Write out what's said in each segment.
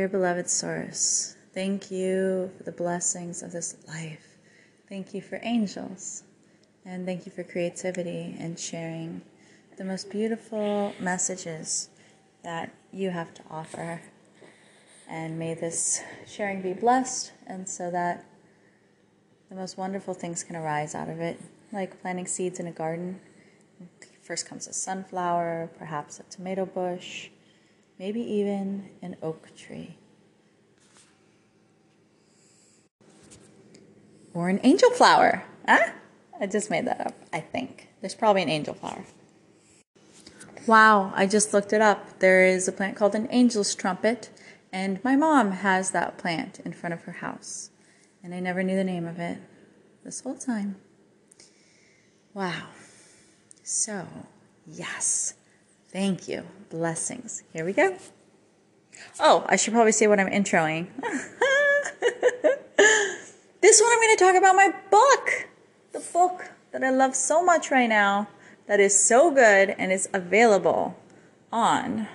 Dear beloved Source, thank you for the blessings of this life. Thank you for angels. And thank you for creativity and sharing the most beautiful messages that you have to offer. And may this sharing be blessed, and so that the most wonderful things can arise out of it, like planting seeds in a garden. First comes a sunflower, perhaps a tomato bush, maybe even an oak tree. Or an angel flower. Huh? I just made that up, I think. There's probably an angel flower. Wow, I just looked it up. There is a plant called an angel's trumpet, and my mom has that plant in front of her house. And I never knew the name of it this whole time. Wow. So, yes. Thank you. Blessings. Here we go. Oh, I should probably say what I'm introing. this one I'm going to talk about my book. The book that I love so much right now that is so good and is available on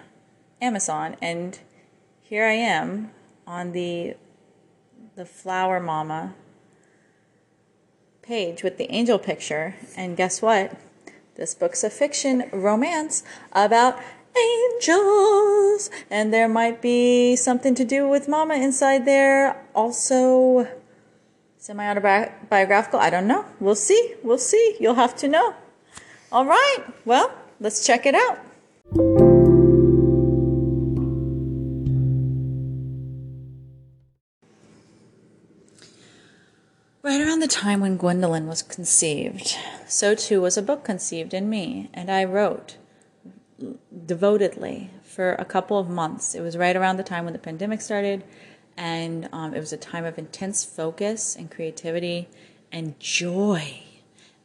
Amazon and here I am on the the flower mama page with the angel picture and guess what this book's a fiction romance about angels and there might be something to do with mama inside there. Also semi autobiographical i don't know. We'll see. We'll see. You'll have to know. All right, well, let's check it out. The time when Gwendolyn was conceived, so too was a book conceived in me, and I wrote devotedly for a couple of months. It was right around the time when the pandemic started, and um, it was a time of intense focus and creativity and joy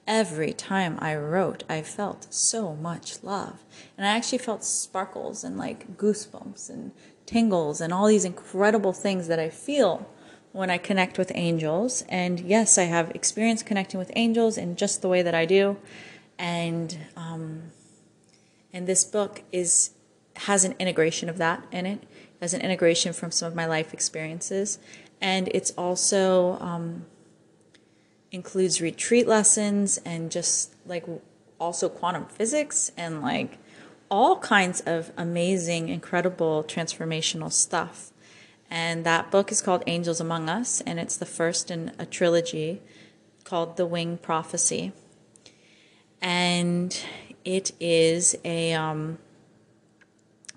every time I wrote, I felt so much love. And I actually felt sparkles and like goosebumps and tingles and all these incredible things that I feel when I connect with angels. And yes, I have experience connecting with angels in just the way that I do. And um, and this book is has an integration of that in it. it has an integration from some of my life experiences, and it's also um, includes retreat lessons and just like also quantum physics and like all kinds of amazing, incredible, transformational stuff. And that book is called Angels Among Us, and it's the first in a trilogy called The Wing Prophecy. And it is a um,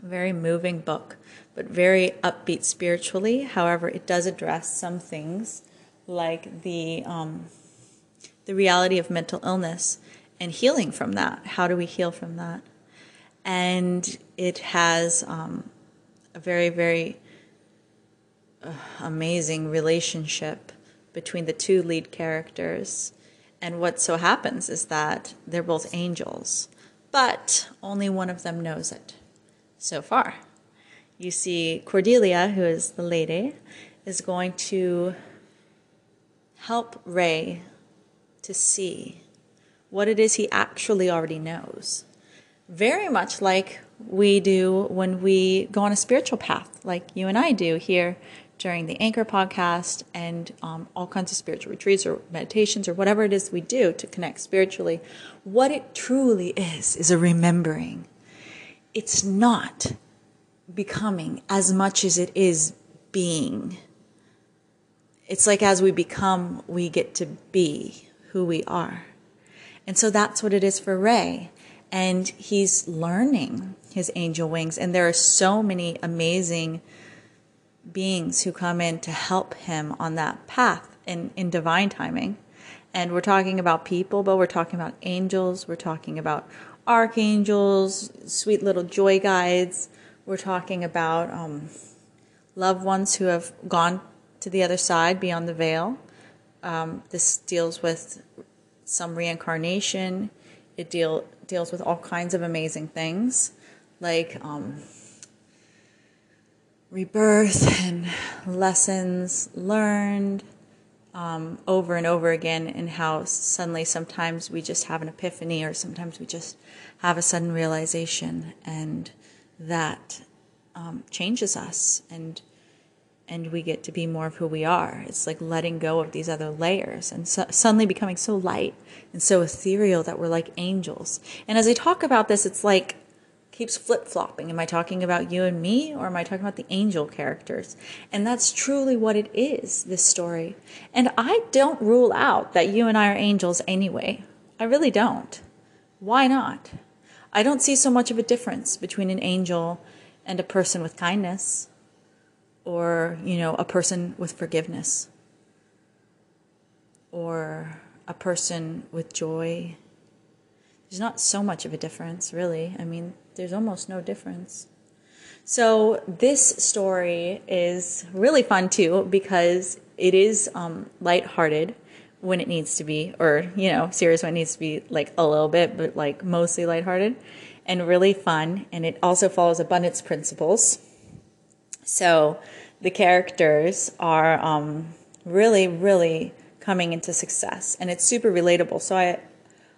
very moving book, but very upbeat spiritually. However, it does address some things like the um, the reality of mental illness and healing from that. How do we heal from that? And it has um, a very, very amazing relationship between the two lead characters. And what so happens is that they're both angels, but only one of them knows it so far. You see, Cordelia, who is the lady, is going to help Ray to see what it is he actually already knows. Very much like we do when we go on a spiritual path, like you and I do here during the Anchor podcast and um, all kinds of spiritual retreats or meditations or whatever it is we do to connect spiritually. What it truly is, is a remembering. It's not becoming as much as it is being. It's like as we become, we get to be who we are. And so that's what it is for Ray. And he's learning his angel wings. And there are so many amazing beings who come in to help him on that path in, in divine timing. And we're talking about people, but we're talking about angels. We're talking about archangels, sweet little joy guides. We're talking about um, loved ones who have gone to the other side beyond the veil. Um, this deals with some reincarnation. It deal deals with all kinds of amazing things, like um, rebirth and lessons learned um, over and over again, and how suddenly sometimes we just have an epiphany, or sometimes we just have a sudden realization, and that um, changes us and and we get to be more of who we are. It's like letting go of these other layers and so, suddenly becoming so light and so ethereal that we're like angels. And as I talk about this, it's like keeps flip flopping. Am I talking about you and me or am I talking about the angel characters? And that's truly what it is, this story. And I don't rule out that you and I are angels anyway. I really don't. Why not? I don't see so much of a difference between an angel and a person with kindness or, you know, a person with forgiveness or a person with joy. There's not so much of a difference, really. I mean, there's almost no difference. So, this story is really fun too because it is um, lighthearted when it needs to be, or, you know, serious when it needs to be like a little bit, but like mostly lighthearted and really fun. And it also follows abundance principles. So, the characters are um, really, really coming into success, and it's super relatable. So I,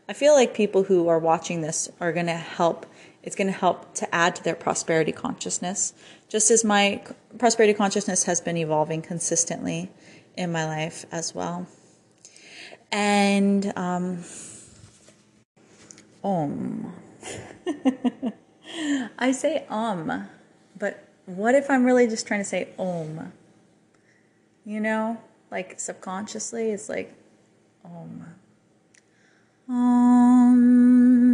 I feel like people who are watching this are to help. It's going to help to add to their prosperity consciousness, just as my prosperity consciousness has been evolving consistently in my life as well. And um, om. I say um, but what if I'm really just trying to say om? You know, like subconsciously, it's like om. Um.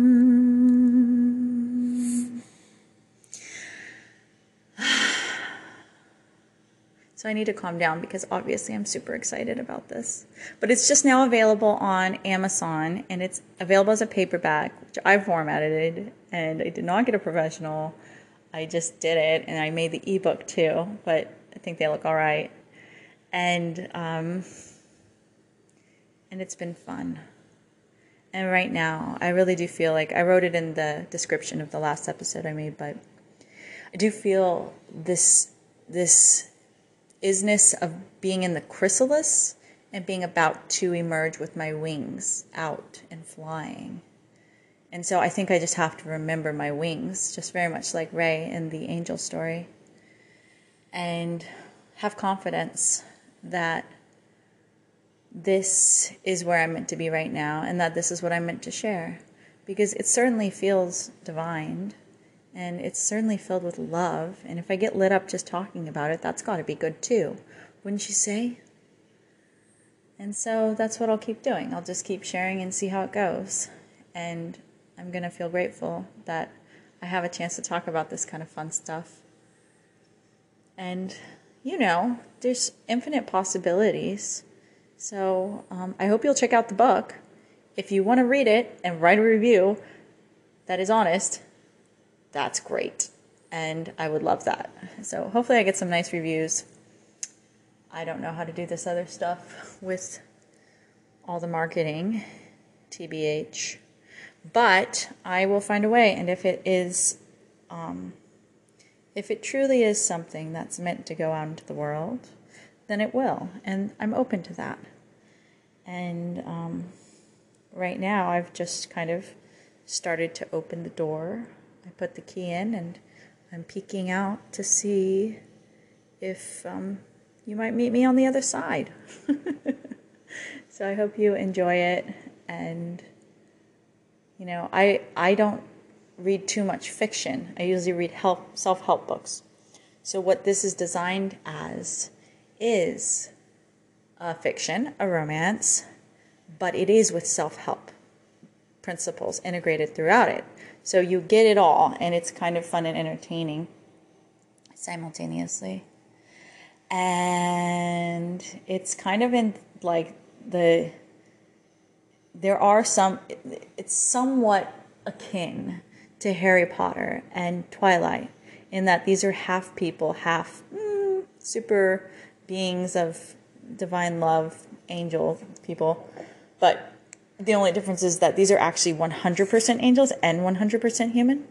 So I need to calm down because obviously I'm super excited about this. But it's just now available on Amazon and it's available as a paperback, which I formatted and I did not get a professional. I just did it and I made the ebook too, but I think they look all right. And um, and it's been fun. And right now, I really do feel like I wrote it in the description of the last episode I made, but I do feel this this isness of being in the chrysalis and being about to emerge with my wings out and flying. And so I think I just have to remember my wings, just very much like Ray in the angel story, and have confidence that this is where I'm meant to be right now and that this is what I'm meant to share. Because it certainly feels divine and it's certainly filled with love. And if I get lit up just talking about it, that's got to be good too. Wouldn't you say? And so that's what I'll keep doing. I'll just keep sharing and see how it goes. And I'm going to feel grateful that I have a chance to talk about this kind of fun stuff. And, you know, there's infinite possibilities. So um, I hope you'll check out the book. If you want to read it and write a review that is honest, that's great. And I would love that. So hopefully I get some nice reviews. I don't know how to do this other stuff with all the marketing, TBH. But I will find a way, and if it is, um, if it truly is something that's meant to go out into the world, then it will, and I'm open to that. And um, right now, I've just kind of started to open the door. I put the key in, and I'm peeking out to see if um, you might meet me on the other side. so I hope you enjoy it and you know, I I don't read too much fiction. I usually read help self-help books. So what this is designed as is a fiction, a romance, but it is with self-help principles integrated throughout it. So you get it all and it's kind of fun and entertaining simultaneously. And it's kind of in like the there are some, it's somewhat akin to Harry Potter and Twilight in that these are half people, half mm, super beings of divine love, angel people. But the only difference is that these are actually 100% angels and 100% human.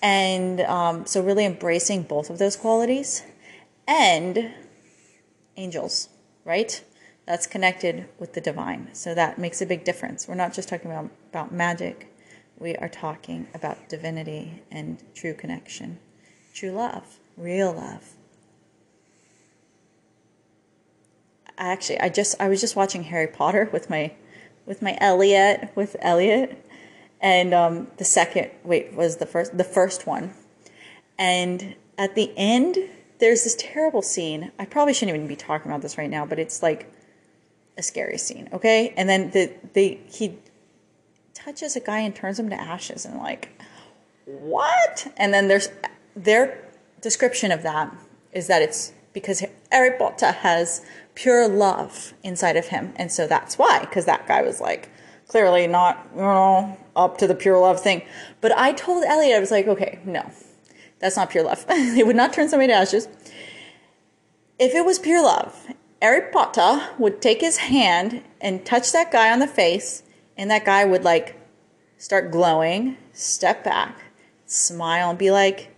And um, so, really embracing both of those qualities and angels, right? that's connected with the divine. So that makes a big difference. We're not just talking about, about magic, we are talking about divinity and true connection, true love, real love. I actually I just I was just watching Harry Potter with my with my Elliot with Elliot, and um, the second wait was the first the first one, and at the end there's this terrible scene. I probably shouldn't even be talking about this right now, but it's like a scary scene, okay? And then the they he touches a guy and turns him to ashes, and like what? And then there's their description of that is that it's because Harry Potter has pure love inside of him. And so that's why, because that guy was like clearly not, you know, up to the pure love thing. But I told Elliot, I was like, okay, no, that's not pure love. it would not turn somebody to ashes. If it was pure love, Harry Potter would take his hand and touch that guy on the face, and that guy would like start glowing, step back, smile, and be like,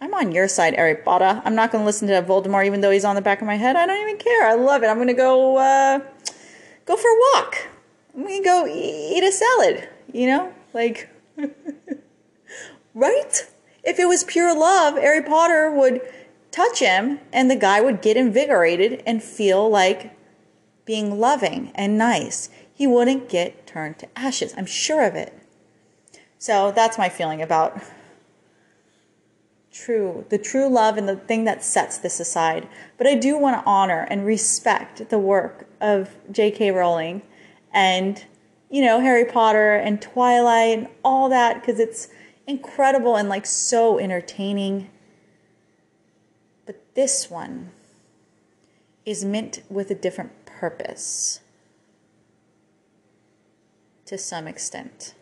I'm on your side, Harry Potter. I'm not going to listen to Voldemort, even though he's on the back of my head. I don't even care. I love it. I'm going to go uh, go for a walk. I'm going to go eat a salad. You know, like, right? If it was pure love, Harry Potter would touch him, and the guy would get invigorated and feel like being loving and nice. He wouldn't get turned to ashes. I'm sure of it. So that's my feeling about true, the true love and the thing that sets this aside. But I do want to honor and respect the work of J.K. Rowling and, you know, Harry Potter and Twilight and all that because it's incredible and like so entertaining. But this one is meant with a different purpose to some extent.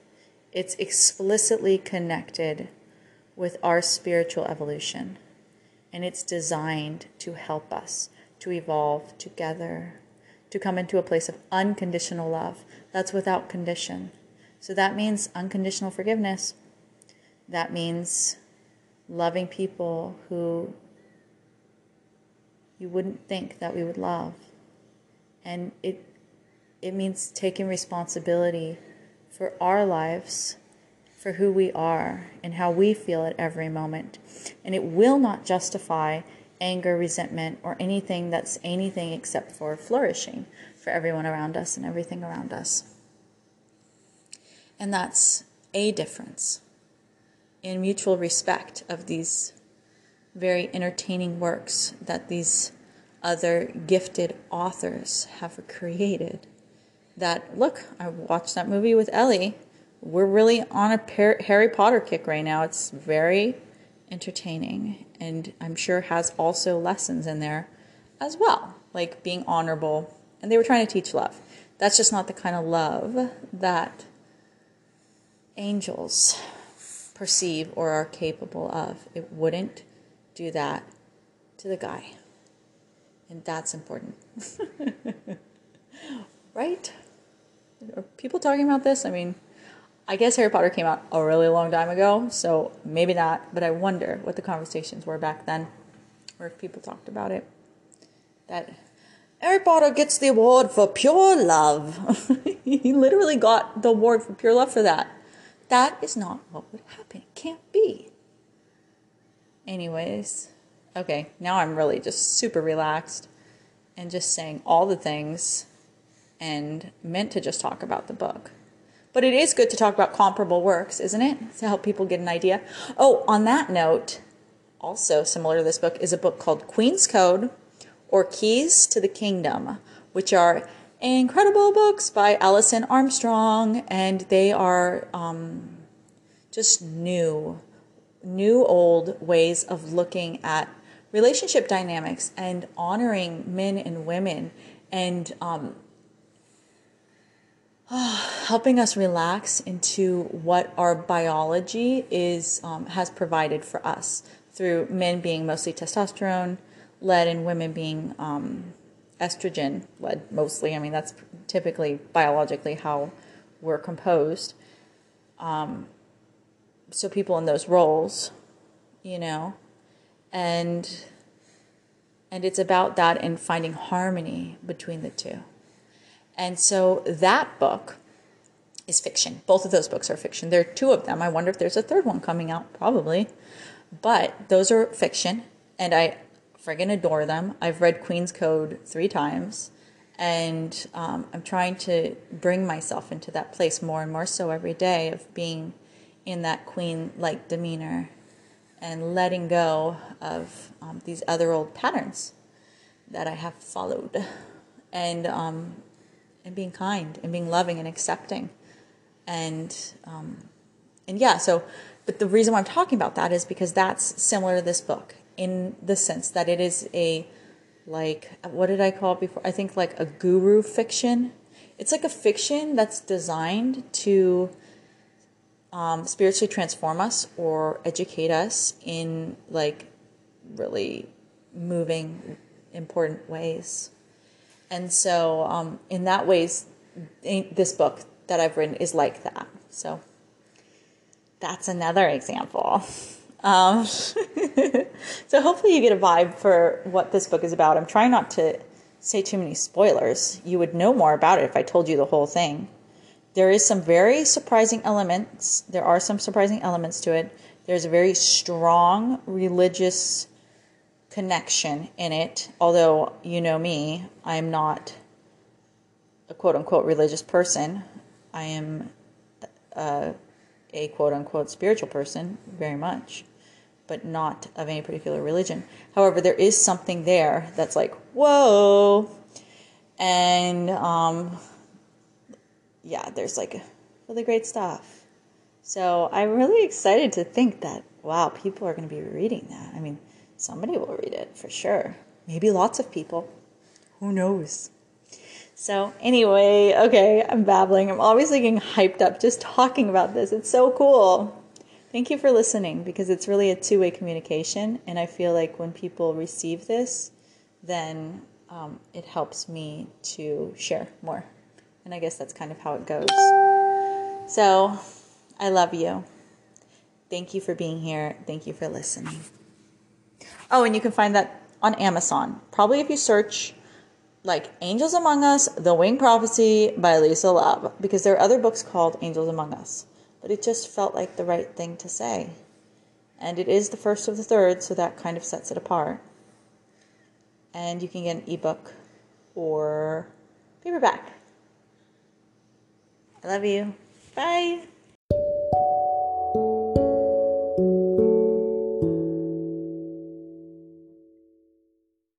It's explicitly connected with our spiritual evolution. And it's designed to help us to evolve together, to come into a place of unconditional love. That's without condition. So that means unconditional forgiveness. That means loving people who you wouldn't think that we would love. And it it means taking responsibility for our lives for who we are and how we feel at every moment. And it will not justify anger, resentment, or anything that's anything except for flourishing for everyone around us and everything around us. And that's a difference in mutual respect of these very entertaining works that these other gifted authors have created. That, look, I watched that movie with Ellie we're really on a Harry Potter kick right now. It's very entertaining and I'm sure has also lessons in there as well, like being honorable. And they were trying to teach love. That's just not the kind of love that angels perceive or are capable of. It wouldn't do that to the guy. And that's important. right? Are people talking about this? I mean, I guess Harry Potter came out a really long time ago, so maybe not, but I wonder what the conversations were back then, or if people talked about it. That Harry Potter gets the award for pure love. he literally got the award for pure love for that. That is not what would happen. It can't be. Anyways, okay, now I'm really just super relaxed and just saying all the things and meant to just talk about the book. But it is good to talk about comparable works, isn't it? To help people get an idea. Oh, on that note, also similar to this book is a book called Queen's Code or Keys to the Kingdom, which are incredible books by Alison Armstrong, and they are um, just new, new old ways of looking at relationship dynamics and honoring men and women and um, helping us relax into what our biology is um, has provided for us through men being mostly testosterone led and women being um, estrogen led mostly. I mean that's typically biologically how we're composed. Um, so people in those roles, you know, and and it's about that and finding harmony between the two. And so that book is fiction. Both of those books are fiction. There are two of them. I wonder if there's a third one coming out, probably. But those are fiction, and I friggin' adore them. I've read Queen's Code three times, And um, I'm trying to bring myself into that place more and more so every day of being in that queen like demeanor and letting go of um, these other old patterns that I have followed and um, and being kind and being loving and accepting and um, and yeah so but the reason why I'm talking about that is because that's similar to this book in the sense that it is a like what did I call it before? I think like a guru fiction. It's like a fiction that's designed to um, spiritually transform us or educate us in like really moving important ways. And so, um, in that ways, this book that I've written is like that. So that's another example. Um, so hopefully you get a vibe for what this book is about. I'm trying not to say too many spoilers. You would know more about it if I told you the whole thing. There is some very surprising elements. There are some surprising elements to it. There's a very strong religious connection in it. Although you know me, I'm not a quote unquote religious person. I am uh, a quote unquote spiritual person, very much, but not of any particular religion. However, there is something there that's like, whoa. And um, yeah, there's like really great stuff. So I'm really excited to think that, wow, people are going to be reading that. I mean, somebody will read it for sure. Maybe lots of people. Who knows? So, anyway, okay, I'm babbling. I'm obviously getting hyped up just talking about this. It's so cool. Thank you for listening because it's really a two way communication. And I feel like when people receive this, then um, it helps me to share more. And I guess that's kind of how it goes. So, I love you. Thank you for being here. Thank you for listening. Oh, and you can find that on Amazon. Probably if you search like Angels Among Us, The Wing Prophecy by Lisa Love, because there are other books called Angels Among Us, but it just felt like the right thing to say. And it is the first of the third, so that kind of sets it apart. And you can get an ebook or paperback. I love you. Bye.